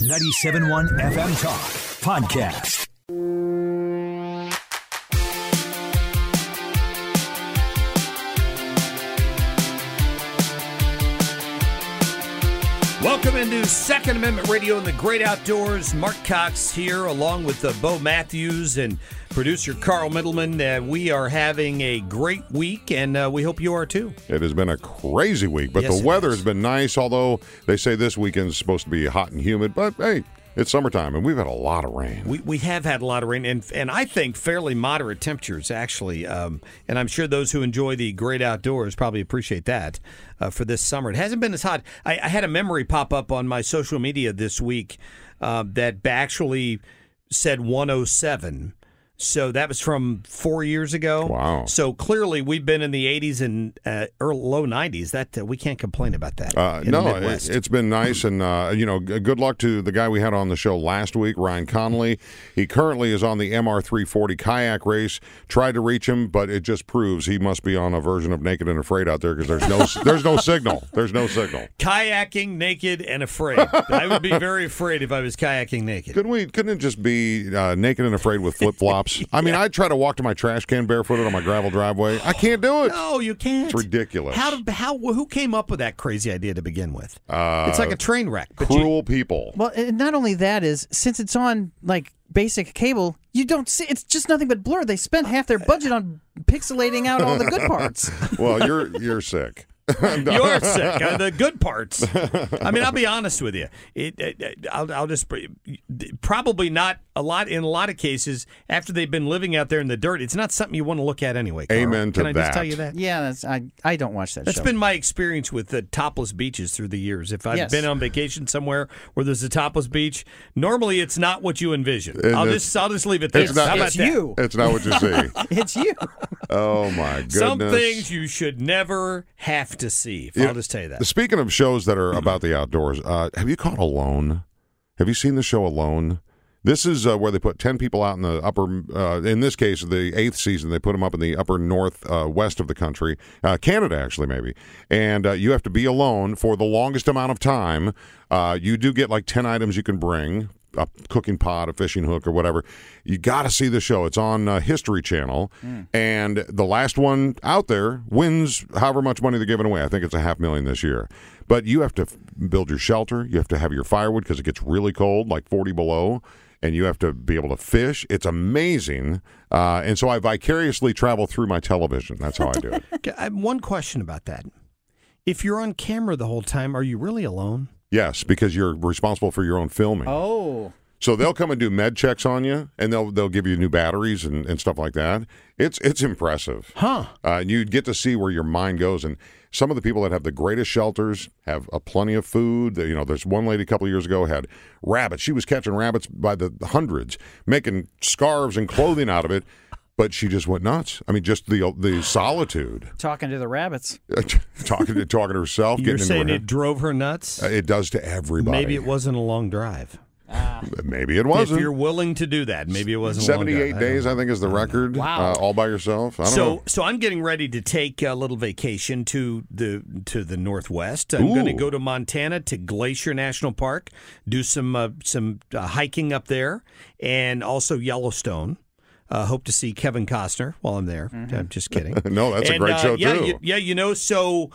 97.1 FM Talk Podcast. Welcome into Second Amendment Radio in the Great Outdoors. Mark Cox here, along with uh, Bo Matthews and producer Carl Middleman. Uh, we are having a great week, and uh, we hope you are too. It has been a crazy week, but Yes, the weather has. has been nice. Although they say this weekend is supposed to be hot and humid, but hey, it's summertime, and we've had a lot of rain. We, we have had a lot of rain, and and I think fairly moderate temperatures actually. Um, and I'm sure those who enjoy the great outdoors probably appreciate that uh, for this summer. It hasn't been as hot. I, I had a memory pop up on my social media this week uh, that actually said 107. So that was from four years ago. Wow. So clearly we've been in the 80s and uh, early, low 90s. That uh, we can't complain about that. Uh, no, it, it's been nice, and uh, you know, good luck to the guy we had on the show last week, Ryan Connolly. He currently is on the MR340 kayak race. Tried to reach him, but it just proves he must be on a version of Naked and Afraid out there because there's no there's no signal. There's no signal. kayaking naked and afraid. I would be very afraid if I was kayaking naked. Couldn't we? Couldn't it just be uh, naked and afraid with flip flops? I mean, I try to walk to my trash can barefooted on my gravel driveway. I can't do it. No, you can't. It's ridiculous. How? How? Who came up with that crazy idea to begin with? Uh, it's like a train wreck. But you, cruel people. Well, and not only that is since it's on like basic cable, you don't see. It's just nothing but blur. They spent half their budget on pixelating out all the good parts. Well, you're you're sick. you're sick. Uh, the good parts. I mean, I'll be honest with you. It, it, I'll, I'll just probably not a lot in a lot of cases after they've been living out there in the dirt. It's not something you want to look at anyway. Carl. Amen to Can I just tell you that? Yeah, that's I. I don't watch that That's show. been my experience with the topless beaches through the years. If I've Yes. been on vacation somewhere where there's a topless beach, normally it's not what you envision. And I'll just I'll just leave it there. it's not- How about it's that? you. It's not what you see. It's you. Oh my goodness. Some things you should never have to see. Yeah. I'll just tell you that. Speaking of shows that are about the outdoors, uh, have you caught Alone? Have you seen the show Alone? This is uh, where they put ten people out in the upper. Uh, in this case, the eighth season, they put them up in the upper north uh, west of the country, uh, Canada actually maybe, and uh, you have to be alone for the longest amount of time. Uh, you do get like ten items you can bring. A cooking pot, a fishing hook, or whatever. You got to see the show. It's on uh, History Channel, and the last one out there wins however much money they're giving away. I think it's a half million this year. But you have to f- build your shelter. You have to have your firewood because it gets really cold, like 40 below, and you have to be able to fish. It's amazing. Uh, and so I vicariously travel through my television. That's how I do it. I have one question about that. If you're on camera the whole time, are you really alone? Yes, because you're responsible for your own filming. Oh, So they'll come and do med checks on you, and they'll they'll give you new batteries and, and stuff like that. It's it's impressive. Huh. Uh, and you get to see where your mind goes. And some of the people that have the greatest shelters have a plenty of food. You know, there's one lady a couple of years ago had rabbits. She was catching rabbits by the hundreds, making scarves and clothing out of it. But she just went nuts. I mean, just the the solitude, talking to the rabbits. talking to talking to herself. You're getting saying into her it drove her nuts? head. it does to everybody. Maybe it wasn't a long drive. Maybe it wasn't. If you're willing to do that, maybe it wasn't a long drive. 78 I days, I think, is the record. Wow. Uh, all by yourself. I don't so, know. so I'm getting ready to take a little vacation to the to the northwest. I'm going to go to Montana to Glacier National Park, do some uh, some uh, hiking up there, and also Yellowstone. Uh, hope to see Kevin Costner while I'm there. I'm just kidding. No, that's a great uh, show, yeah, too. you- yeah, you know, so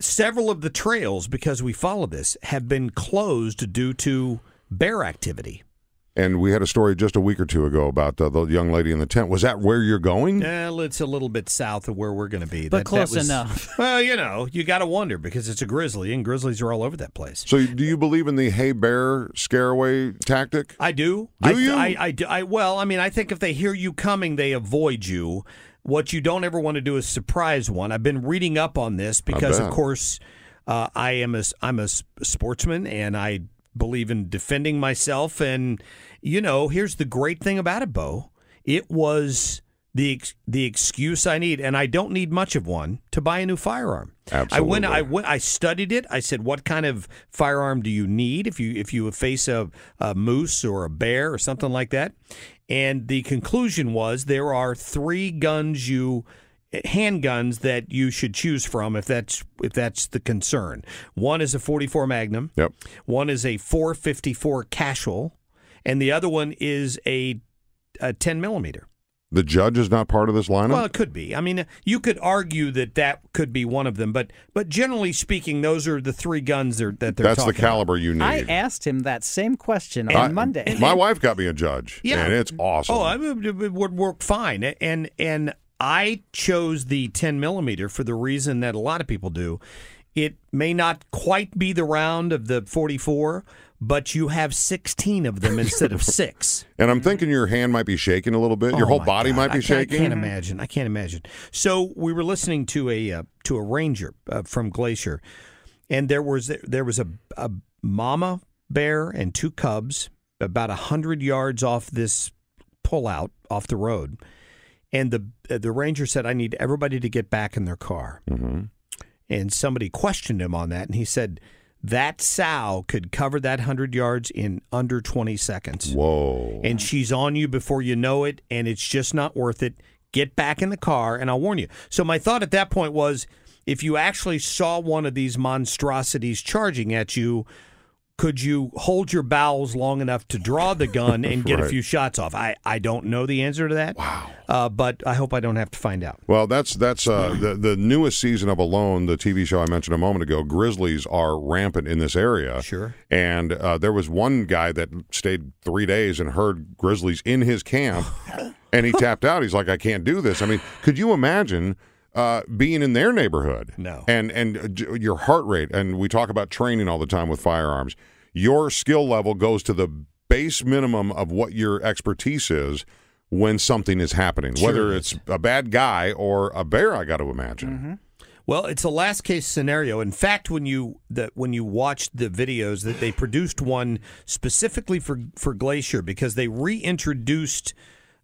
several of the trails because we follow this have been closed due to bear activity. And we had a story just a week or two ago about uh, the young lady in the tent. Was that where you're going? Well, it's a little bit south of where we're going to be, But close enough. Well, you know, you got to wonder because it's a grizzly, and grizzlies are all over that place. So, do you believe in the hay bear scare away tactic? I do. Do I, you? I, I, do. I, well, I mean, I think if they hear you coming, they avoid you. What you don't ever want to do is surprise one. I've been reading up on this because, of course, uh, I am a, I'm a s- sportsman and I believe in defending myself. And, you know, here's the great thing about it, Bo. It was the the excuse I need, and I don't need much of one to buy a new firearm. I went, I went, I studied it. I said, "What kind of firearm do you need if you if you face a, a moose or a bear or something like that?" And the conclusion was there are three guns you handguns that you should choose from if that's if that's the concern. One is a 44 Magnum. Yep. One is a 454 Casull, and the other one is a, a 10 millimeter. The judge is not part of this lineup. Well, it could be. I mean, you could argue that that could be one of them, but but generally speaking, those are the three guns that they're That's the talking about. caliber you need. I asked him that same question on I- Monday. My wife got me a judge. Yeah. and it's awesome. Oh, I mean, it would work fine, and and I chose the 10 millimeter for the reason that a lot of people do. It may not quite be the round of the 44, but you have 16 of them instead of six. and I'm thinking your hand might be shaking a little bit. Your Oh, whole body God. might be I shaking. I can't imagine. I can't imagine. So we were listening to a uh, to a ranger uh, from Glacier, and there was there was a, a mama bear and two cubs about a hundred yards off this pullout off the road, and the uh, the ranger said, "I need everybody to get back in their car." Mm-hmm. And somebody questioned him on that, and he said. That sow could cover that 100 yards in under 20 seconds Whoa. and she's on you before you know it, and it's just not worth it. Get back in the car, and I'll warn you. So my thought at that point was, if you actually saw one of these monstrosities charging at you, could you hold your bowels long enough to draw the gun and get a few shots off? I, I don't know the answer to that. Wow. Uh, but I hope I don't have to find out. Well, that's that's uh, the the newest season of Alone, the TV show I mentioned a moment ago. Grizzlies are rampant in this area. Sure. And uh, there was one guy that stayed three days and heard grizzlies in his camp, and he tapped out. He's like, "I can't do this." I mean, could you imagine? Uh, being in their neighborhood, No. and and uh, your heart rate, and we talk about training all the time with firearms. Your skill level goes to the base minimum of what your expertise is when something is happening, Sure whether it it's a bad guy or a bear. I got to imagine. Well, it's a last case scenario. In fact, when you the, when you watched the videos that they produced one specifically for for Glacier because they reintroduced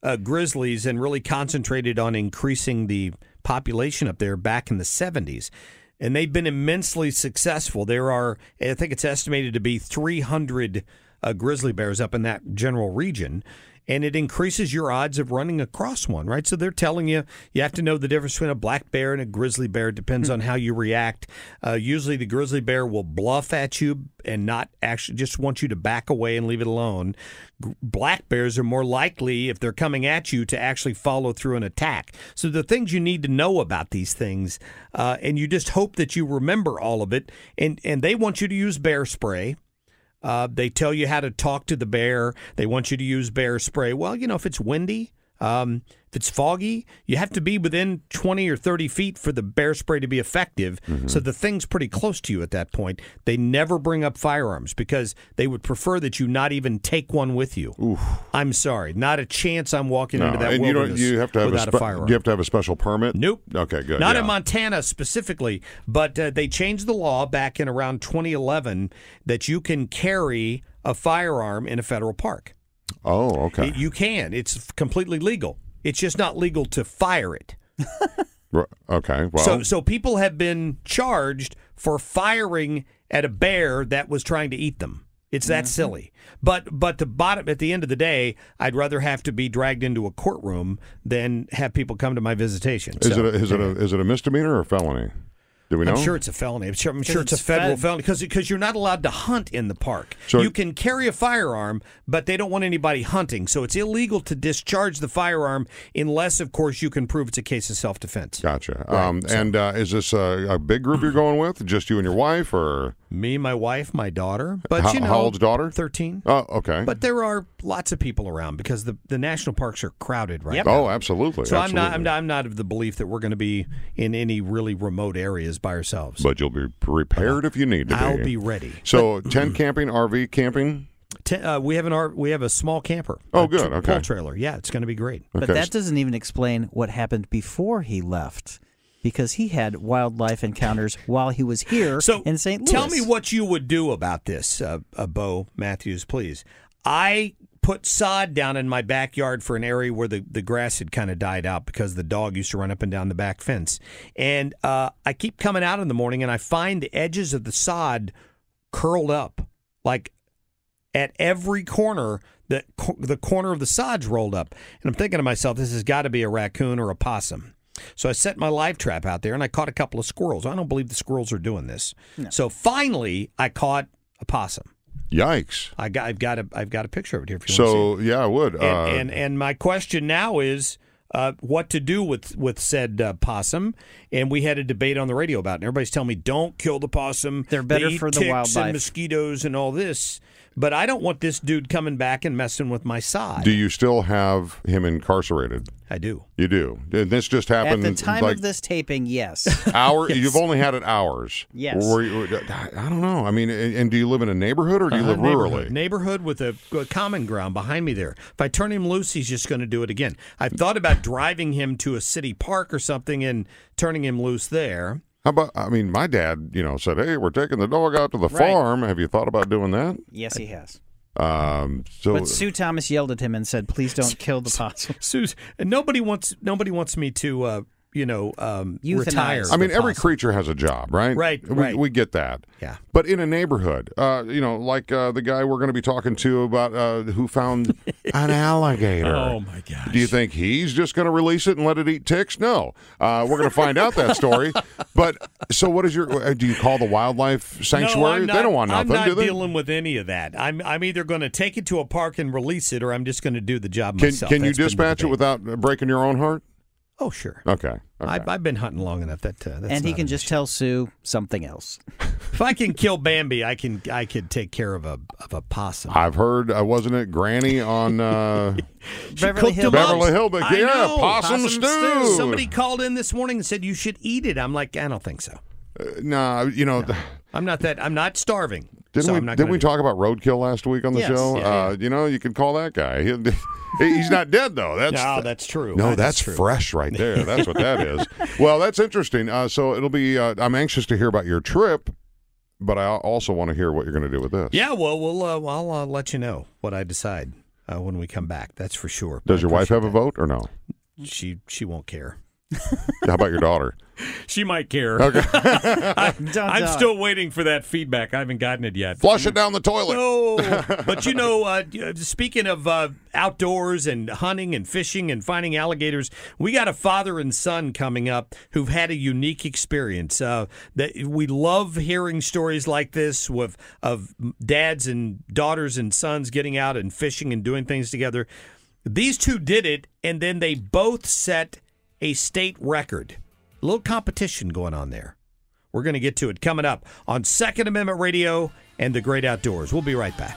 uh, grizzlies and really concentrated on increasing the population up there back in the 70s. And they've been immensely successful. There are, I think it's estimated to be 300 uh, grizzly bears up in that general region. And it increases your odds of running across one, right? So they're telling you you have to know the difference between a black bear and a grizzly bear. It depends on how you react. Uh, usually, the grizzly bear will bluff at you and not actually just want you to back away and leave it alone. G- Black bears are more likely, if they're coming at you, to actually follow through an attack. So the things you need to know about these things, uh, and you just hope that you remember all of it. And and they want you to use bear spray. Uh, they tell you how to talk to the bear. They want you to use bear spray. Well, you know, if it's windy, um, if it's foggy, you have to be within 20 or 30 feet for the bear spray to be effective. So the thing's pretty close to you at that point. They never bring up firearms because they would prefer that you not even take one with you. I'm sorry, not a chance. I'm walking No, into that and you don't. wilderness You have to have a, without a, spe- firearm. You have to have a special permit. Nope. Okay, good. Not yeah. in Montana specifically, but uh, they changed the law back in around 2011 that you can carry a firearm in a federal park. Oh, okay. You can. It's completely legal. It's just not legal to fire it. Okay. Well, so, so people have been charged for firing at a bear that was trying to eat them. It's that mm-hmm. silly. But but the bottom at the end of the day, I'd rather have to be dragged into a courtroom than have people come to my visitation. is So- it a, is it a is it a misdemeanor or a felony? Do we know? I'm sure it's a felony. I'm sure, I'm sure it's a federal fed- felony because because you're not allowed to hunt in the park. So- you can carry a firearm, but they don't want anybody hunting. So it's illegal to discharge the firearm unless, of course, you can prove it's a case of self defense. Gotcha. um, and uh, is this a, a big group you're going with? Just you and your wife, or Me, my wife, my daughter. But how, you know, how old's daughter? Thirteen. Oh, okay. But there are lots of people around because the, the national parks are crowded right Yep. now. oh, absolutely. So I'm not, I'm not I'm not of the belief that we're going to be in any really remote areas by ourselves. But you'll be prepared if you need to be. I'll be ready. So tent camping, RV camping. Ten, uh, we have an R, we have a small camper. Oh, a good, tr- okay. Pull trailer. Yeah, it's going to be great. But Okay. that doesn't even explain what happened before he left. because he had wildlife encounters while he was here So in St. Louis. Tell me what you would do about this, uh, uh, Bo Matthews, please. I put sod down in my backyard for an area where the, the grass had kind of died out because the dog used to run up and down the back fence. And uh, I keep coming out in the morning and I find the edges of the sod curled up. Like at every corner, the, the corner of the sod's rolled up. And I'm thinking to myself, this has got to be a raccoon or a possum. So I set my live trap out there and I caught a couple of squirrels. I don't believe the squirrels are doing this. So finally, I caught a possum. Yikes! I got, I've got a, I've got a picture of it here. If you want to see So yeah, I would. it. uh, And, and and my question now is. Uh, what to do with with said uh, possum? And we had a debate on the radio about it. And everybody's telling me don't kill the possum. They're better They eat for the ticks wildlife." and mosquitoes and all this. But I don't want this dude coming back and messing with my side. do you still have him incarcerated? I do. You do. And this just At happened the time like of this taping, yes. hour. You've only had it hours. Yes. Were you- I don't know. I mean, and, and do you live in a neighborhood or do you live Uh, neighborhood. rurally? Neighborhood with a, a common ground behind me there. If I turn him loose, he's just going to do it again. I've thought about driving him to a city park or something and turning him loose there. How about? I mean, my dad, you know, said, "Hey, we're taking the dog out to the Right. farm. Have you thought about doing that?" yes, he has. Um, so But Sue Thomas yelled at him and said, "Please don't kill the possum." Suze, and nobody wants nobody wants me to, uh, you know, um, Euthanize. retire. I mean, every possum. creature has a job, right? Right, We, right. we get that. Yeah. But in a neighborhood, uh, you know, like uh, the guy we're going to be talking to about uh, who found an alligator. Oh my gosh! Do you think he's just going to release it and let it eat ticks? No. Uh, we're going to find out that story. But so, what is your? uh, Do you call the wildlife sanctuary? No, I'm not, they don't want nothing, I'm not dealing with any of that. I'm I'm either going to take it to a park and release it, or I'm just going to do the job can myself. can you That's been the dispatch it without breaking your own heart? Oh, sure. Okay. okay. I've, I've been hunting long enough that uh, that's and he can just issue. tell Sue something else. If I can kill Bambi, I can I could take care of a of a possum. I've heard, uh, wasn't it Granny on uh, Beverly cooked Hills. him up. Beverly Hillbillies? I Yeah, know. possum, Possum stew. stew. Somebody called in this morning and said you should eat it. I'm like, I don't think so. Nah, you know. I'm not that. I'm not starving. Didn't so we didn't we talk about roadkill last week on the Yes. show? Yeah, uh, You know, you can call that guy. He, he's not dead though. That's No, that's true. no, That that's true. fresh right there. That's what that is. Well, that's interesting. Uh, so it'll be. Uh, I'm anxious to hear about your trip, but I also want to hear what you're going to do with this. Yeah, well, we'll uh, I'll uh, let you know what I decide uh, when we come back. That's for sure. Does your wife have a vote or no? She she won't care. How about your daughter? She might care. Okay, I, I'm still waiting for that feedback. I haven't gotten it yet. flush it down the toilet. No, but you know, uh, speaking of uh, outdoors and hunting and fishing and finding alligators, we got a father and son coming up who've had a unique experience. Uh, that we love hearing stories like this with of dads and daughters and sons getting out and fishing and doing things together. These two did it, and then they both set a state record. A little competition going on there. We're going to get to it coming up on Second Amendment Radio and the Great Outdoors. We'll be right back.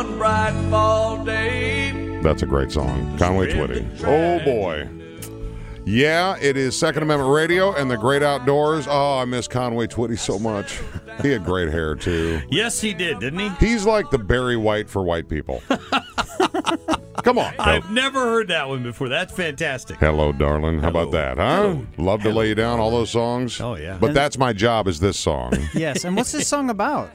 One bright fall day. That's a great song. Conway Twitty. Oh boy. Yeah, it is Second Amendment Radio and the Great Outdoors. Oh, I miss Conway Twitty so much. He had great hair too. Yes, he did, didn't he? He's like the Barry White for white people. Come on. I've never heard that one before. That's fantastic. Hello, darling. How about that, huh? Hello. Love to lay you down all those songs. Oh, yeah. But that's my job is this song. Yes, and what's this song about?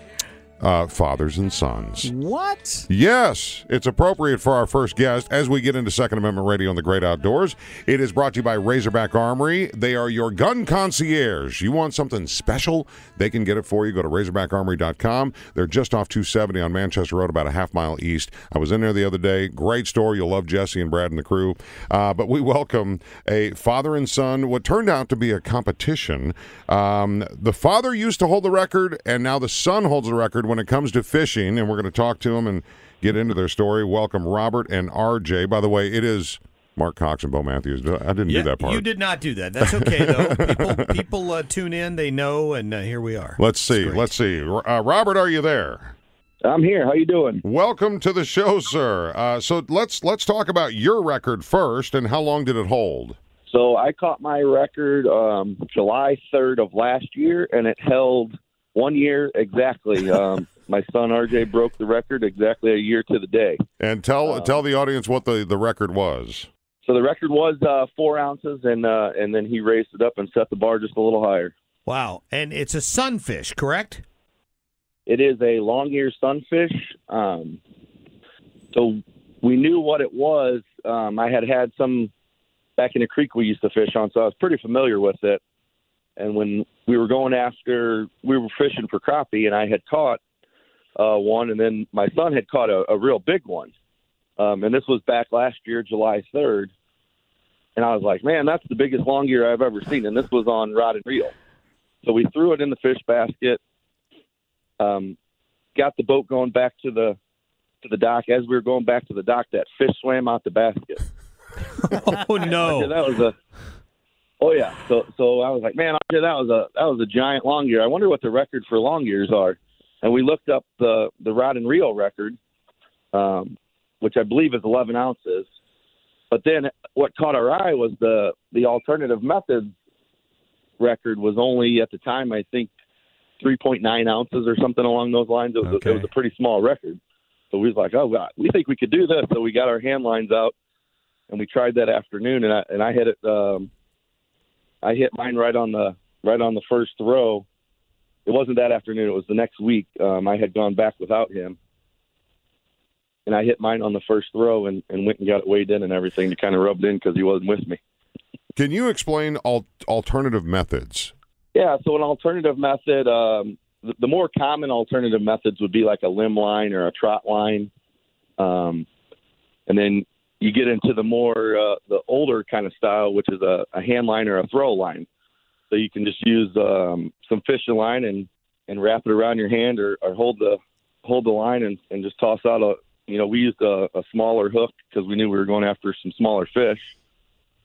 Uh, fathers and sons. What? Yes, it's appropriate for our first guest as we get into Second Amendment Radio on the Great Outdoors. It is brought to you by Razorback Armory. They are your gun concierge. You want something special? They can get it for you. Go to razorbackarmory.com. They're just off 270 on Manchester Road, about a half mile east. I was in there the other day. Great store. You'll love Jesse and Brad and the crew. Uh, but we welcome a father and son, what turned out to be a competition. Um, the father used to hold the record, and now the son holds the record when it comes to fishing. And we're going to talk to them and get into their story. Welcome, Robert and RJ. By the way, it is Mark Cox and Bo Matthews. I didn't do that part. You did not do that. That's okay though. people people uh, tune in, they know, and uh, here we are. Let's see. Let's see. Uh, Robert, are you there? I'm here. How you doing? Welcome to the show, sir. Uh, so let's let's talk about your record first, and how long did it hold? So I caught my record um, July 3rd of last year, and it held one year exactly. Um, my son RJ broke the record exactly a year to the day. And tell tell the audience what the, the record was. So the record was uh, four ounces, and uh, and then he raised it up and set the bar just a little higher. Wow, and it's a sunfish, correct? It is a long ear sunfish. Um, so we knew what it was. Um, I had had some back in the creek we used to fish on, so I was pretty familiar with it. And when we were going after, we were fishing for crappie, and I had caught uh, one, and then my son had caught a, a real big one. Um, and this was back last year, July 3rd. And I was like, man, that's the biggest long ear I've ever seen. And this was on rod and reel. So we threw it in the fish basket, um, got the boat going back to the to the dock. As we were going back to the dock, that fish swam out the basket. Oh no! that was a. Oh yeah. So so I was like, man, that was a that was a giant long ear. I wonder what the record for long ears are. And we looked up the the rod and reel record, um, which I believe is 11 ounces. But then what caught our eye was the the alternative methods record was only at the time I think 3.9 ounces or something along those lines. It was, Okay. a, it was a pretty small record. So we was like, oh, God, we think we could do this. So we got our hand lines out and we tried that afternoon, and I and I hit it. Um, I hit mine right on the right on the first throw. It wasn't that afternoon; it was the next week. Um, I had gone back without him, and I hit mine on the first throw and, and went and got it weighed in and everything to kind of rub it in because he wasn't with me. Can you explain al- alternative methods? Yeah, so an alternative method, um, the, the more common alternative methods would be like a limb line or a trot line, um, and then you get into the more uh, the older kind of style, which is a, a hand line or a throw line. So you can just use um, some fishing line and and wrap it around your hand or, or hold the hold the line and, and just toss out a you know we used a, a smaller hook because we knew we were going after some smaller fish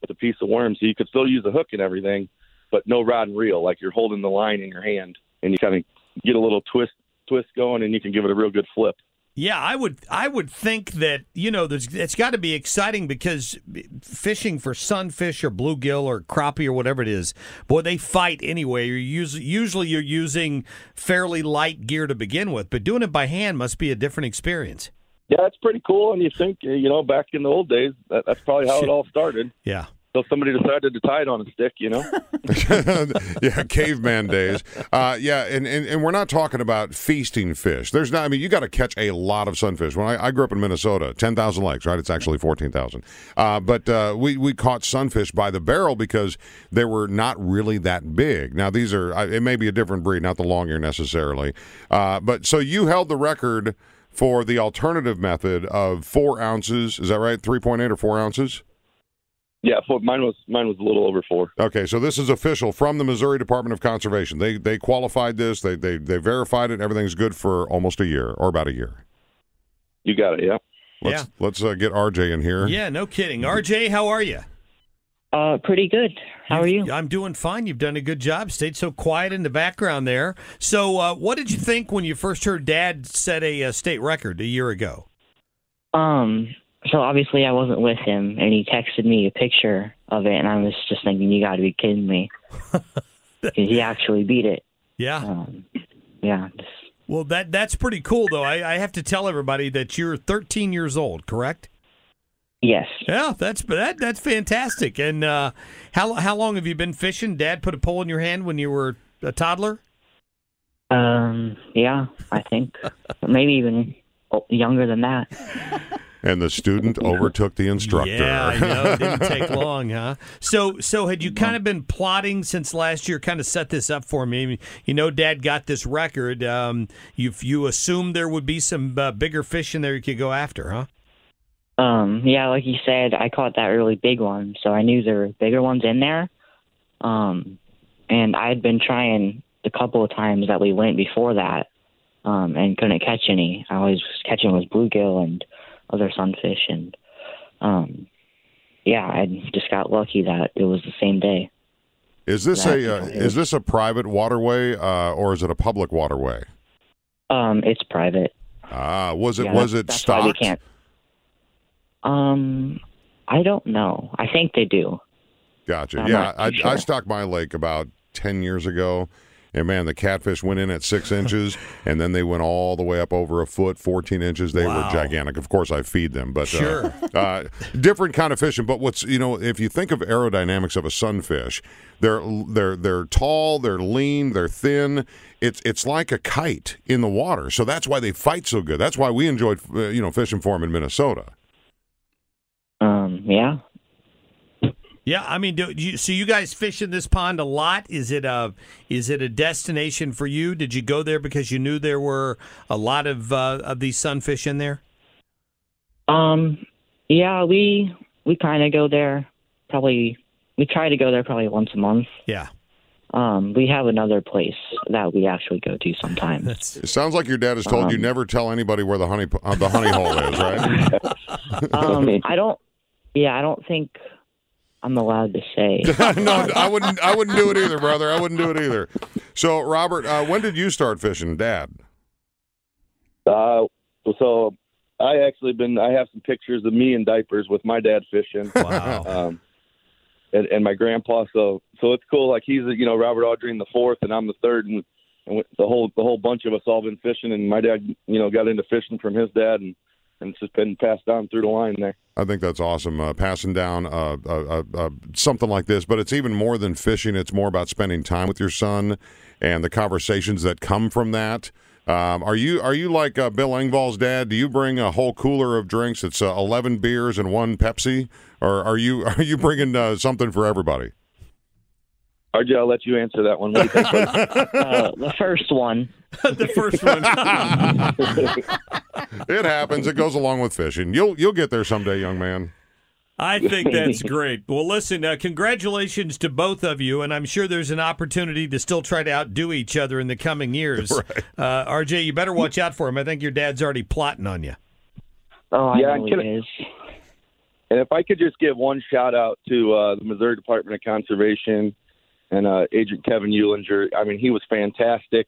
with a piece of worm, so you could still use a hook and everything but no rod and reel. Like you're holding the line in your hand, and you kind of get a little twist twist going, and you can give it a real good flip. Yeah, I would. I would think that you know, there's, it's got to be exciting because fishing for sunfish or bluegill or crappie or whatever it is, boy, they fight anyway. You're usually, usually you're using fairly light gear to begin with, but doing it by hand must be a different experience. Yeah, it's pretty cool. And you think, you know, back in the old days, that, that's probably how it all started. Yeah. So somebody decided to tie it on a stick, you know. yeah, caveman days. Uh, yeah, and, and, and we're not talking about feasting fish. There's not. I mean, you got to catch a lot of sunfish. When I, I grew up in Minnesota, ten thousand lakes, right? It's actually fourteen thousand. Uh, but uh, we we caught sunfish by the barrel because they were not really that big. Now these are. It may be a different breed, not the long ear necessarily. Uh, but so you held the record for the alternative method of four ounces. Is that right? Three point eight or four ounces? Yeah, for, mine was mine was a little over four. Okay, so this is official from the Missouri Department of Conservation. They they qualified this. They they they verified it. Everything's good for almost a year or about a year. You got it. Yeah. Let's Yeah. let's uh, get RJ in here. Yeah, no kidding. RJ, how are you? Uh, pretty good. How are you? I'm doing fine. You've done a good job. Stayed so quiet in the background there. So, uh, what did you think when you first heard Dad set a, uh state record a year ago? Um, so obviously I wasn't with him, and he texted me a picture of it, and I was just thinking, you got to be kidding me, because he actually beat it. Yeah. Um, yeah, Well, that that's pretty cool, though. I, I have to tell everybody that you're 13 years old, correct? yes. Yeah, that's that that's fantastic. And uh, how how long have you been fishing? Dad put a pole in your hand when you were a toddler. Um, yeah, I think maybe even younger than that. And the student overtook the instructor. Yeah, I know. It didn't take long, huh? So, so had you kind of been plotting since last year? Kind of set this up for me. You know, Dad got this record. Um, you you assumed there would be some uh, bigger fish in there you could go after, huh? Um, yeah, like you said, I caught that really big one, so I knew there were bigger ones in there. Um, and I had been trying the couple of times that we went before that, um, and couldn't catch any. I always was catching was bluegill and other sunfish, and um, yeah, I just got lucky that it was the same day. Is this That a uh, is- is this a private waterway uh, or is it a public waterway? Um, it's private. Ah, was it Yeah, was it stocked? can't. Um, I don't know. I think they do. Gotcha. I'm yeah, I, I stocked my lake about ten years ago, and man, the catfish went in at six inches, and then they went all the way up over a foot, fourteen inches. They Wow. were gigantic. Of course, I feed them, but Sure. uh, uh, different kind of fishing. But what's you know, if you think of aerodynamics of a sunfish, they're they're they're tall, they're lean, they're thin. It's it's like a kite in the water, so that's why they fight so good. That's why we enjoyed uh, you know fishing for them in Minnesota. Um, yeah. Yeah, I mean, do you, so you guys fish in this pond a lot? Is it a is it a destination for you? Did you go there because you knew there were a lot of uh, of these sunfish in there? Um, yeah, we we kind of go there. Probably we try to go there probably once a month. Yeah, Um, we have another place that we actually go to sometimes. that's It sounds like your dad has told you Um, never tell anybody where the honey uh, the honey hole is, right? um, I don't. Yeah, I don't think I'm allowed to say. no, I wouldn't. I wouldn't do it either, brother. I wouldn't do it either. So, Robert, uh, when did you start fishing, Dad? Uh, so I actually been. I have some pictures of me in diapers with my dad fishing. wow. um, and, and my grandpa. So so it's cool. Like he's you know Robert Audrey in the fourth, and I'm the third, and, and the whole the whole bunch of us all been fishing. And my dad you know got into fishing from his dad, and and it's just been passed down through the line there. I think that's awesome. Uh, passing down uh, uh, uh, uh, something like this, but it's even more than fishing. It's more about spending time with your son and the conversations that come from that. Um, are you are you like uh, Bill Engvall's dad? Do you bring a whole cooler of drinks? It's eleven beers and one Pepsi, or are you are you bringing something for everybody? RJ, I'll let you answer that one. What think? uh, the first one. the first one. It happens. It goes along with fishing. You'll you'll get there someday, young man. I think that's great. Well, listen, uh, congratulations to both of you, and I'm sure there's an opportunity to still try to outdo each other in the coming years. Uh, RJ, you better watch out for him. I think your dad's already plotting on you. Oh, I Yeah, know can it I- is. And if I could just give one shout out to uh, the Missouri Department of Conservation and uh, Agent Kevin Eulinger. I mean, he was fantastic.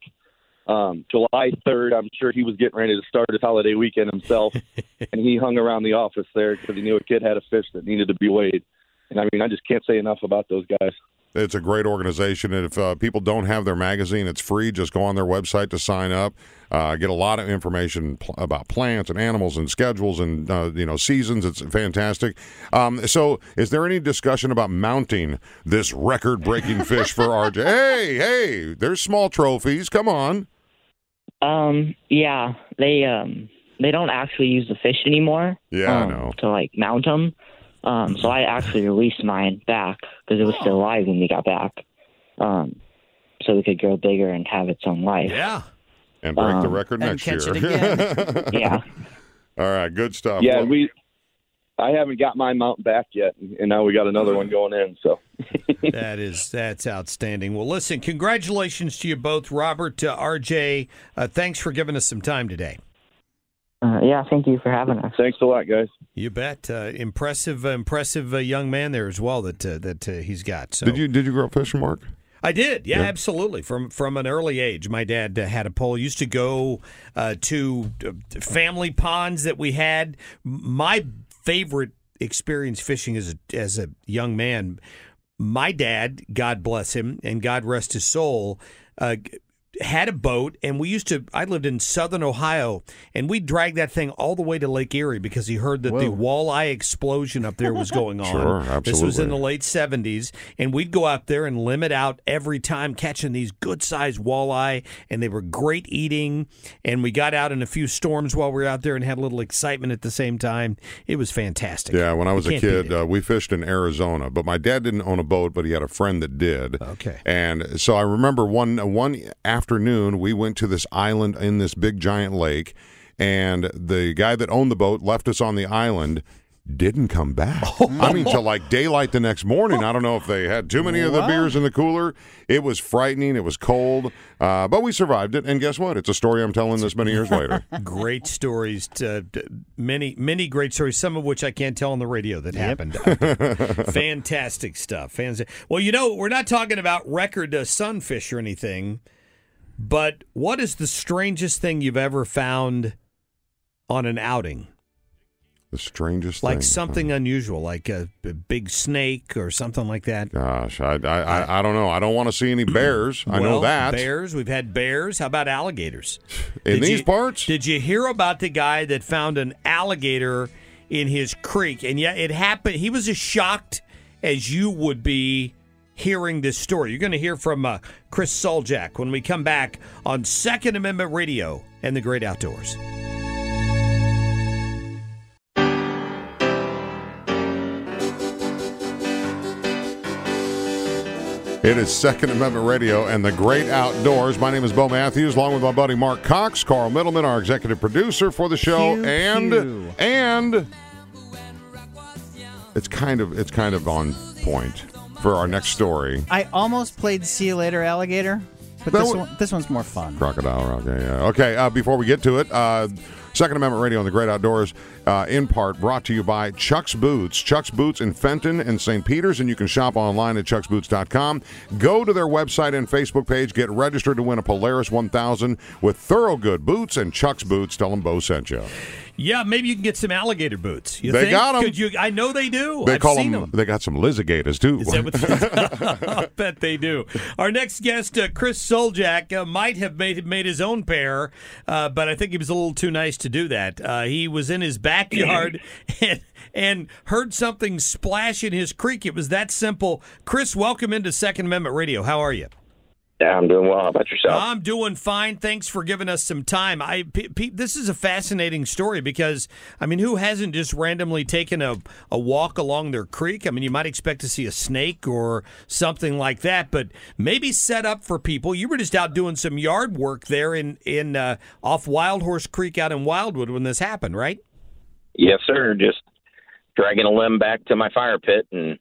Um, July 3rd, I'm sure he was getting ready to start his holiday weekend himself, and he hung around the office there because he knew a kid had a fish that needed to be weighed. And I mean, I just can't say enough about those guys. It's a great organization, and if uh, people don't have their magazine, it's free. Just go on their website to sign up. Uh, get a lot of information pl- about plants and animals and schedules and uh, you know seasons. It's fantastic. Um, so, is there any discussion about mounting this record-breaking fish for RJ? Hey, hey, there's small trophies. Come on. Um, yeah, they um they don't actually use the fish anymore. Yeah, I um, know. To like mount them. Um, so I actually released mine back because it was still alive when we got back. Um, so we could grow bigger and have its own life. Yeah. And break the Um, record and next catch year. it again. Yeah. All right, good stuff. Yeah, Well, we. I haven't got my mount back yet, and now we got another one going in. So That is that's outstanding. Well, listen, congratulations to you both, Robert, uh, RJ. Uh, thanks for giving us some time today. Uh, yeah. Thank you for having us. thanks a lot, guys. You bet. Uh, impressive, uh, impressive uh, young man there as well that uh, that uh, he's got. So did you did you grow up fishing, Mark? I did, yeah, absolutely. From from an early age, my dad uh, had a pole. Used to go uh, to uh, family ponds that we had. My favorite experience fishing as a, as a young man. My dad, God bless him, and God rest his soul. Uh, had a boat, and we used to. I lived in southern Ohio, and we dragged that thing all the way to Lake Erie because he heard that the walleye explosion up there was going on. Sure, This was in the late seventies, and we'd go out there and limit out every time catching these good sized walleye, and they were great eating. And we got out in a few storms while we were out there and had a little excitement at the same time. It was fantastic. Yeah, when I was You a kid, uh, we fished in Arizona, but my dad didn't own a boat, but he had a friend that did. Okay. And so I remember one one afternoon we went to this island in this big giant lake, and the guy that owned the boat left us on the island. Didn't come back. I mean, till like daylight the next morning. I don't know if they had too many of the beers in the cooler. It was frightening. It was cold, uh, but we survived it. And guess what? It's a story I'm telling this many years later. great stories to, to- many many great stories some of which i can't tell on the radio that happened fantastic stuff Fans- well you know we're not talking about record uh, sunfish or anything but what is the strangest thing you've ever found on an outing The strangest like thing. something unusual like a, a big snake or something like that Gosh, I, I, I, I don't know. I don't want to see any bears. I know that. bears we've had bears how about alligators In Did these you- parts? Did you hear about the guy that found an alligator in his creek? And yeah, it happened. He was as shocked as you would be hearing this story. You're going to hear from uh, Chris Soljak when we come back on Second Amendment Radio and the Great Outdoors. It is Second Amendment Radio and the Great Outdoors. My name is Bo Matthews, along with my buddy Mark Cox, Carl Middleman, our executive producer for the show, Pew, and pew. and it's kind of it's kind of on point for our next story. I almost played See You Later, Alligator, but this one, this one's more fun. Crocodile Rock. Yeah, yeah. Okay, uh, before we get to it, uh, Second Amendment Radio and the Great Outdoors, uh, in part brought to you by Chuck's Boots. Chuck's Boots in Fenton and St. Peters, and you can shop online at chucksboots.com. Go to their website and Facebook page, get registered to win a Polaris 1000 with Thorogood Boots and Chuck's Boots. Tell them Bo sent you. Yeah, maybe you can get some alligator boots. You They think? got 'em. Could you? I know they do. They I've call seen them, them. they got some lizzigators too. Is that what they I bet they do. Our next guest, uh, Chris Soljak, uh, might have made made his own pair, uh, but I think he was a little too nice to do that. Uh, he was in his backyard and, and heard something splash in his creek. It was that simple. Chris, welcome into Second Amendment Radio. How are you? Yeah, I'm doing well. How about yourself? I'm doing fine. Thanks for giving us some time. I, this is a fascinating story because I mean, who hasn't just randomly taken a, a walk along their creek? I mean, you might expect to see a snake or something like that, but maybe set up for people. You were just out doing some yard work there in in uh, off Wild Horse Creek out in Wildwood when this happened, right? yes, sir. Just dragging a limb back to my fire pit and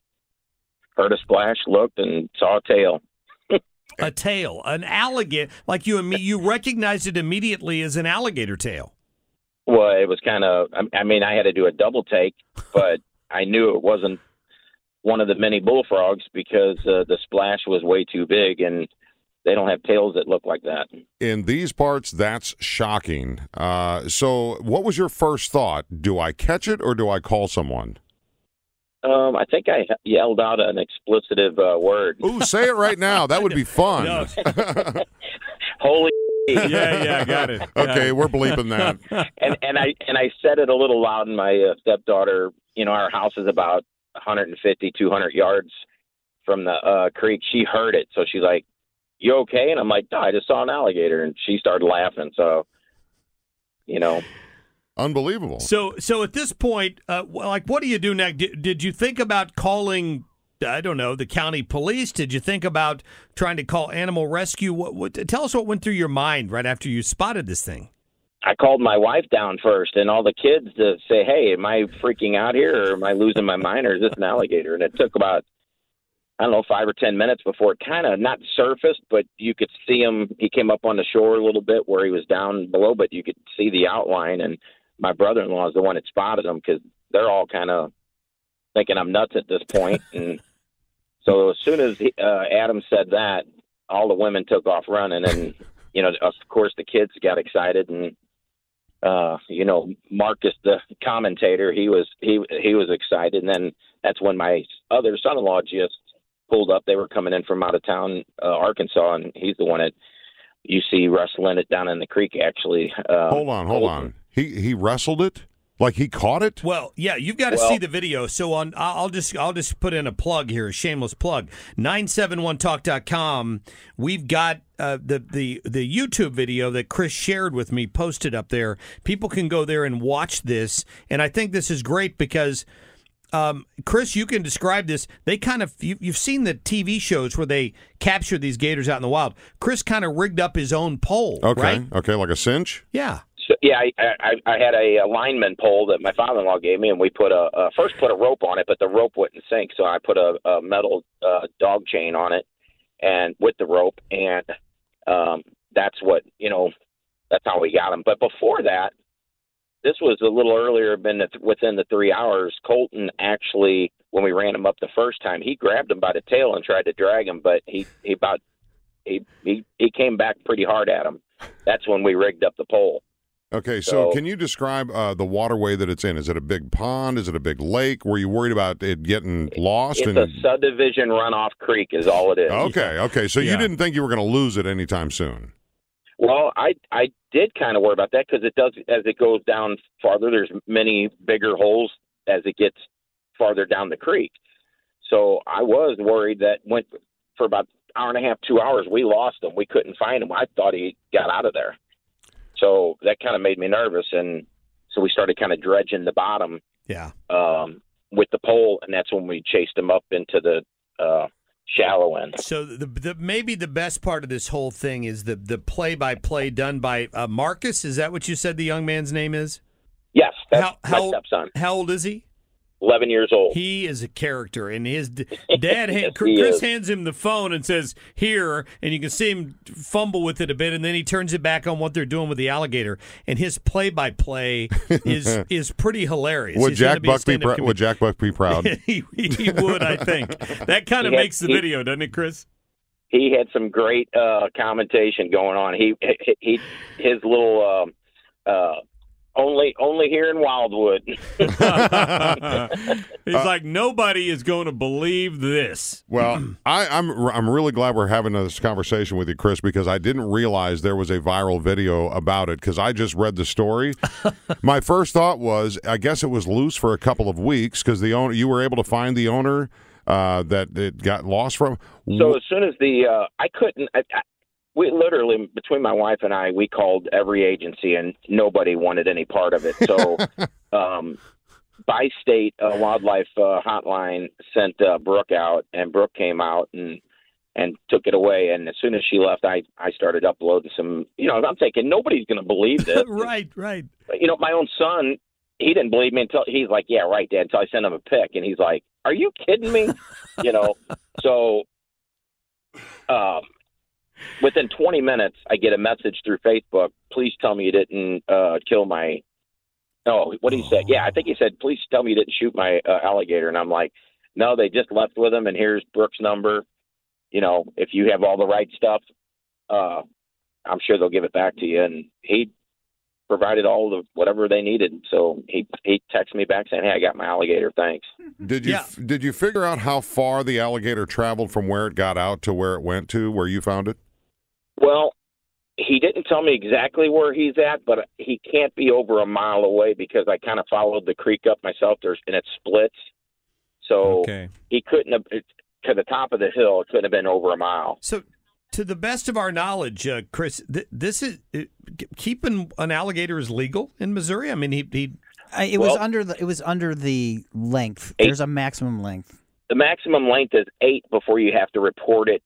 heard a splash, looked, and saw a tail. A tail, an alligator, like you and me. You recognized it immediately as an alligator tail. Well, it was kind of. I- I mean, I had to do a double take, but I knew it wasn't one of the many bullfrogs because uh, the splash was way too big, and they don't have tails that look like that. in these parts, that's shocking. Uh, so, what was your first thought? Do I catch it or do I call someone? Um, I think I yelled out an explicitive uh, word. Ooh, say it right now. That would be fun. No. Holy. Yeah, yeah, got it. okay, we're bleeping that. and and I and I said it a little loud, and my uh, stepdaughter, you know, our house is about 150, 200 yards from the uh, creek. She heard it, so she's like, "You okay?" And I'm like, "No, I just saw an alligator," and she started laughing. So, you know, Unbelievable. So, so at this point, uh, like, what do you do next? Did, did you think about calling? I don't know the county police. Did you think about trying to call animal rescue? What, what? Tell us what went through your mind right after you spotted this thing. I called my wife down first, and all the kids to say, "Hey, am I freaking out here, or am I losing my mind, or is this an alligator?" And it took about I don't know five or ten minutes before it kind of not surfaced, but you could see him. He came up on the shore a little bit where he was down below, but you could see the outline. And my brother-in-law is the one that spotted them because they're all kind of thinking I'm nuts at this point. And so as soon as he, uh, Adam said that, all the women took off running, and you know, of course, the kids got excited and uh, you know, Marcus, the commentator, he was he he was excited, and then that's when my other son-in-law just pulled up. They were coming in from out of town, uh, Arkansas, and he's the one that you see wrestling it down in the creek. Actually, uh, hold on, hold on. He he wrestled it like he caught it. Well, yeah, you've got to Well- see the video. So on, I'll I'll just I'll just put in a plug here, a shameless plug. 971talk.com. We've got uh, the the the YouTube video that Chris shared with me posted up there. People can go there and watch this, and I think this is great because. Um, Chris, you can describe this. They kind of you, you've seen the TV shows where they capture these gators out in the wild. Chris kind of rigged up his own pole, Okay, right? okay, like a cinch. Yeah. So, yeah, I, I I had a, a lineman pole that my father-in-law gave me, and we put a uh, first put a rope on it, but the rope wouldn't sink, so I put a, a metal uh, dog chain on it, and with the rope, and um, that's what you know, that's how we got him. But before that, this was a little earlier, been within the three hours. Colton actually, when we ran him up the first time, he grabbed him by the tail and tried to drag him, but he he about he he he came back pretty hard at him. That's when we rigged up the pole. Okay, so, So- can you describe uh, the waterway that it's in? Is it a big pond? Is it a big lake? Were you worried about it getting lost? It's and a subdivision runoff creek, is all it is. okay, okay. So Yeah. you didn't think you were going to lose it anytime soon? Well, I I did kind of worry about that because it does as it goes down farther. There's many bigger holes as it gets farther down the creek. So I was worried that went for about hour and a half, two hours. We lost him. We couldn't find him. I thought he got out of there. So that kind of made me nervous, and so we started kind of dredging the bottom Yeah. um, with the pole, and that's when we chased him up into the uh, shallow end. So the, the maybe the best part of this whole thing is the the play by play done by uh, Marcus. Is that what you said the young man's name is? Yes, that's How- my how- stepson, How old is he? Eleven years old. He is a character, and his dad, Yes, hand, Chris is. hands him the phone and says, "Here," and you can see him fumble with it a bit, and then he turns it back on what they're doing with the alligator. And his play by play is is pretty hilarious. Would He's Jack Buck be stand-up would Jack Buck be proud? he, he would, I think. That kind of makes the he- video, doesn't it, Chris? he had some great uh commentation going on. He he, he his little um uh only only here in Wildwood. He's like, nobody is going to believe this. Well, I, I'm I'm really glad we're having this conversation with you, Chris, because I didn't realize there was a viral video about it. Because I just read the story. My first thought was, I guess it was loose for a couple of weeks because the owner, you were able to find the owner uh, that it got lost from. so as soon as the uh I couldn't I, I, we literally between my wife and I we called every agency and nobody wanted any part of it. So um by state uh, wildlife uh, hotline sent uh, Brooke out and Brooke came out and and took it away and as soon as she left I I started uploading some you know I'm thinking nobody's going to believe this. right, right. you know, my own son, he didn't believe me until he's like, "Yeah, right, Dad." Until I sent him a pic, and he's like, "Are you kidding me?" you know. So, um, within 20 minutes, I get a message through Facebook. Please tell me you didn't uh, kill my. No, what did he said? Yeah, I think he said, "Please tell me you didn't shoot my uh, alligator." And I'm like, "No, they just left with him, and here's Brooks' number. You know, if you have all the right stuff, uh, I'm sure they'll give it back to you." And he provided all the whatever they needed. So he he texted me back saying, "Hey, I got my alligator. Thanks." Did you Yeah. did you figure out how far the alligator traveled from where it got out to where it went to, where you found it? Well, he didn't tell me exactly where he's at, but he can't be over a mile away because I kind of followed the creek up myself. There's and it splits, so Okay. he couldn't have it, to the top of the hill. It couldn't have been over a mile. So, to the best of our knowledge, uh, Chris, th- this is uh, keeping an alligator is legal in Missouri. I mean, he, he I, it was under the it was under the length. Eight. There's a maximum length. The maximum length is eight before you have to report it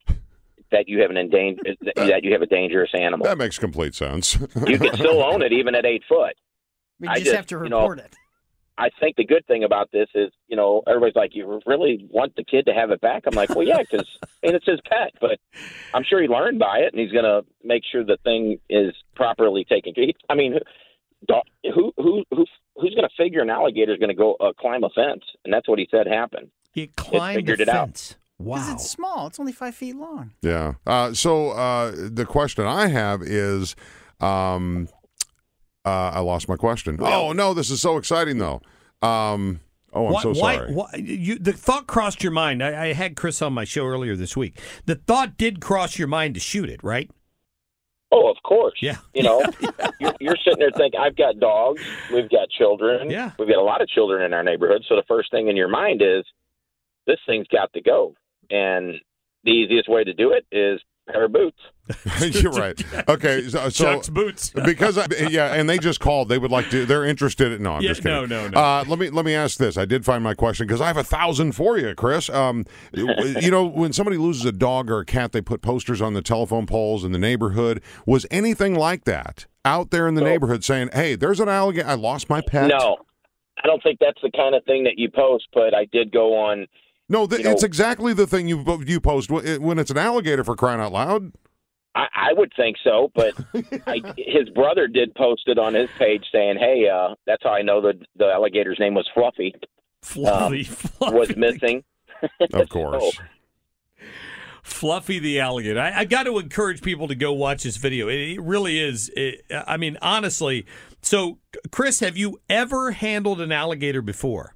that you have an endangered that you have a dangerous animal. That makes complete sense. You can still own it even at eight foot. You I just, just- have to you know, report it. I think the good thing about this is, you know, everybody's like, you really want the kid to have it back? I'm like, well, yeah, because and it's his pet, but I'm sure he learned by it, and he's going to make sure the thing is properly taken care. I mean, who who who who who's going to figure an alligator is going to go uh, climb a fence? And that's what he said happened. he climbed figured the it out. Fence. Because Wow. it's small. It's only five feet long. Yeah. Uh, so uh, the question I have is, um, uh, I lost my question. oh no, this is so exciting though. Um, oh, I'm Why- so why- sorry. why- you, the thought crossed your mind. I, I had Chris on my show earlier this week. The thought did cross your mind to shoot it, right? Oh, of course. Yeah. You know, you're, you're sitting there thinking, I've got dogs, we've got children, Yeah. we've got a lot of children in our neighborhood. So the first thing in your mind is, this thing's got to go. And the easiest way to do it is pair of boots. You're right. Okay, so, so Chuck's boots. because I, yeah, and they just called. They would like to. They're interested. No, I'm Yeah, just kidding. no, no, no. Uh, let me let me ask this. I did find my question because I have a thousand for you, Chris. Um, you know, when somebody loses a dog or a cat, they put posters on the telephone poles in the neighborhood. Was anything like that out there in the neighborhood saying, "Hey, there's an alligator. I lost my pet." No, I don't think that's the kind of thing that you post, but I did go on. No, th- You know- it's exactly the thing you you post when it's an alligator for crying out loud. I, I would think so, but I, his brother did post it on his page saying, "Hey, uh, that's how I know the the alligator's name was Fluffy Fluffy, Fluffy, was missing." Of course. Fluffy the alligator. I, I got to encourage people to go watch this video. It, it really is. It, I mean, honestly. So, Chris, have you ever handled an alligator before?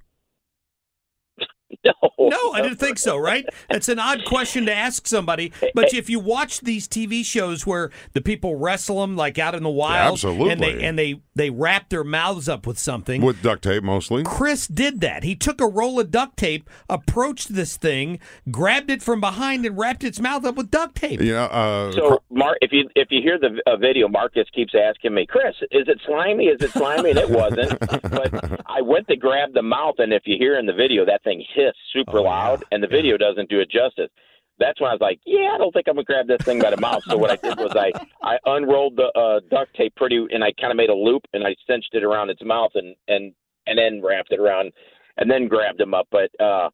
No, No, I didn't think so, right? It's an odd question to ask somebody. But if you watch these TV shows where the people wrestle them like out in the wild, absolutely. and they and they they wrap their mouths up with something. With duct tape mostly. Chris did that. He took a roll of duct tape, approached this thing, grabbed it from behind, and wrapped its mouth up with duct tape. You know, uh, So, Mark, if you if you hear the uh, video, Marcus keeps asking me, "Chris, is it slimy? Is it slimy?" And it wasn't. but I went to grab the mouth, and if you hear in the video, that thing hissed super Oh, loud, and the video doesn't do it justice. That's when I was like, "Yeah, I don't think I'm gonna grab this thing by the mouth." So what I did was I I unrolled the uh, duct tape pretty, and I kind of made a loop, and I cinched it around its mouth, and and and then wrapped it around, and then grabbed him up. But uh,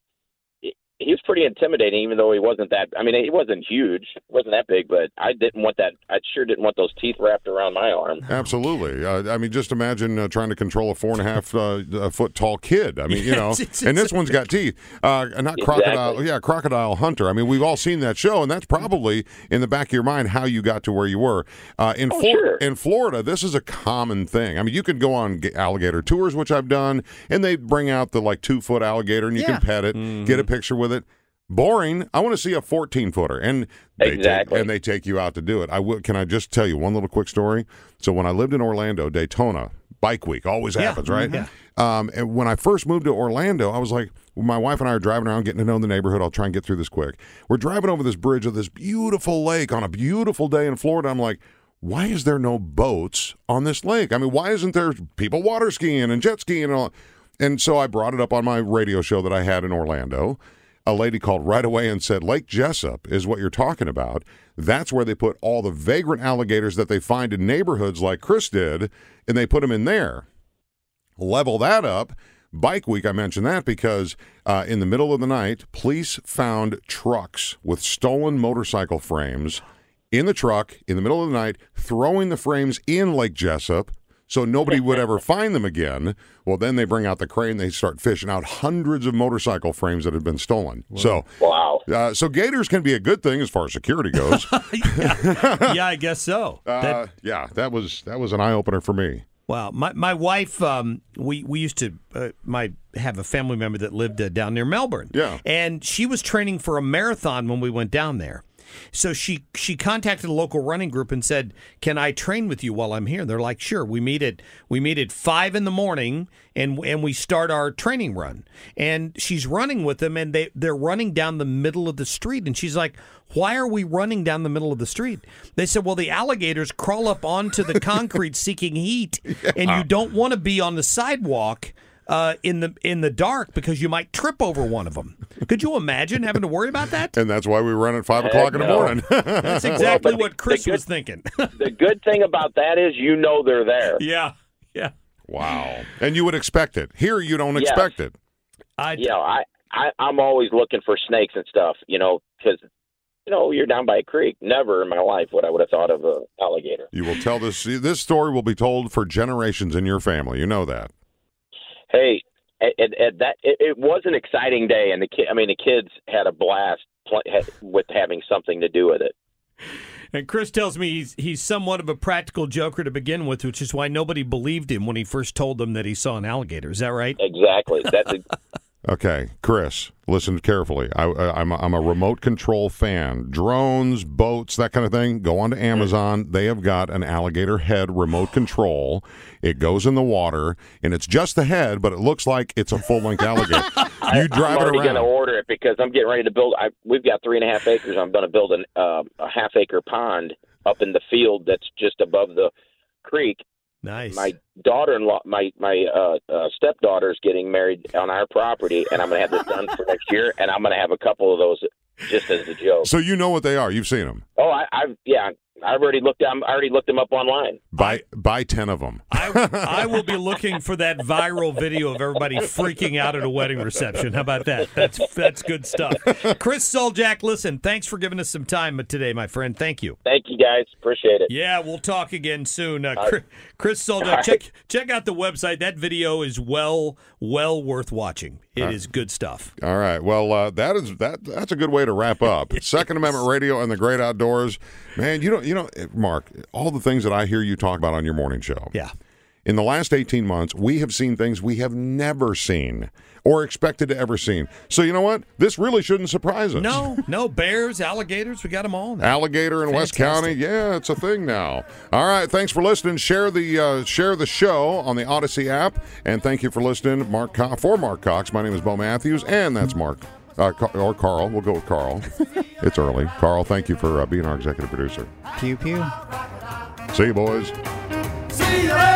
he he was pretty intimidating, even though he wasn't that. I mean, he wasn't huge, wasn't that big, but I didn't want that. I sure didn't want those teeth wrapped around my arm. Absolutely. Uh, I mean, just imagine uh, trying to control a four and a half uh, foot tall kid. I mean, you know, and this one's got teeth. Uh, not crocodile. Exactly. Yeah, crocodile hunter. I mean, we've all seen that show, and that's probably in the back of your mind how you got to where you were. Uh, in Oh, Flor- sure. in Florida, this is a common thing. I mean, you can go on alligator tours, which I've done, and they bring out the like two foot alligator, and you Yeah. can pet it, get a picture with it. Boring. I want to see a 14 footer, and they Exactly. take, and they take you out to do it. I will. Can I just tell you one little quick story? So when I lived in Orlando, Daytona Bike Week always happens, right? Yeah. Um, and when I first moved to Orlando, I was like, my wife and I are driving around, getting to know the neighborhood. I'll try and get through this quick. We're driving over this bridge of this beautiful lake on a beautiful day in Florida. I'm like. Why is there no boats on this lake? I mean, why isn't there people water skiing and jet skiing and all? And so I brought it up on my radio show that I had in Orlando. A lady called right away and said, Lake Jesup is what you're talking about. That's where they put all the vagrant alligators that they find in neighborhoods like Chris did, and they put them in there. Level that up. Bike Week, I mentioned that because uh, in the middle of the night, police found trucks with stolen motorcycle frames in the truck in the middle of the night, throwing the frames in Lake Jesup so nobody would ever find them again. Well, then they bring out the crane, they start fishing out hundreds of motorcycle frames that had been stolen. So, Wow. uh, so gators can be a good thing as far as security goes. uh, yeah, I guess so. That- yeah, that was that was an eye opener for me. Wow, my my wife, um, we we used to uh, my have a family member that lived uh, down near Melbourne. Yeah. and she was training for a marathon when we went down there. So she she contacted a local running group and said, "Can I train with you while I'm here?" And They're like, "Sure." We meet at we meet at five in the morning and and we start our training run. And she's running with them, and they they're running down the middle of the street, and she's like, "Why are we running down the middle of the street?" They said, "Well, the alligators crawl up onto the concrete seeking heat, and you don't want to be on the sidewalk." Uh, in the in the dark because you might trip over one of them. Could you imagine having to worry about that? And that's why we run at five o'clock in the no. morning. That's exactly but the- what Chris good- was thinking. The good thing about that is you know they're there. yeah, yeah. wow. And you would expect it. Here, you don't Yes. expect it. I, You know, I, I I'm always looking for snakes and stuff. You know, because you know you're down by a creek. Never in my life would I would have thought of a alligator. You will tell this. This story will be told for generations in your family. You know that. Hey, it, it, it, that it, it was an exciting day, and the kid. I mean, the kids had a blast pl- had, with having something to do with it. And Chris tells me he's he's somewhat of a practical joker to begin with, which is why nobody believed him when he first told them that he saw an alligator. Is that right? Exactly. That's a, Okay, Chris, listen carefully. I, I'm, a, I'm a remote control fan. Drones, boats, that kind of thing. Go on to Amazon. They have got an alligator head remote control. It goes in the water, and it's just the head, but it looks like it's a full length alligator. You drive I'm going to order it because I'm getting ready to build. I, we've got three and a half acres. I'm going to build an, uh, a half acre pond up in the field that's just above the creek. Nice. My daughter-in-law, my my uh, uh, stepdaughter's getting married on our property, and I'm going to have this done for next year. And I'm going to have a couple of those just as a joke. So you know what they are. You've seen them. Oh, I, I've yeah, I've already looked. I'm, I already looked them up online. Buy buy ten of them. I, I will be looking for that viral video of everybody freaking out at a wedding reception. How about that? That's that's good stuff. Chris Soljack, listen, thanks for giving us some time today, my friend. Thank you. Thank you guys. Appreciate it. Yeah, we'll talk again soon. Uh, Chris, Chris Soljack, check check out the website. That video is well well worth watching. It is good stuff. All right. Well, uh, that is that. That's a good way to wrap up. Second Amendment Radio and the Great Outdoors, man. You don't. You know, Mark. All the things that I hear you talk about on your morning show. Yeah. In the last 18 months, we have seen things we have never seen or expected to ever seen. So you know what? This really shouldn't surprise us. No, no bears, alligators, we got them all. Now. Alligator in West County, yeah, it's a thing now. All right, thanks for listening. Share the uh, share the show on the Odyssey app, and thank you for listening, Mark Co- for Mark Cox. My name is Bo Matthews, and that's Mark uh, or Carl. We'll go with Carl. it's early. Carl, thank you for uh, being our executive producer. Pew pew. See you, boys. See you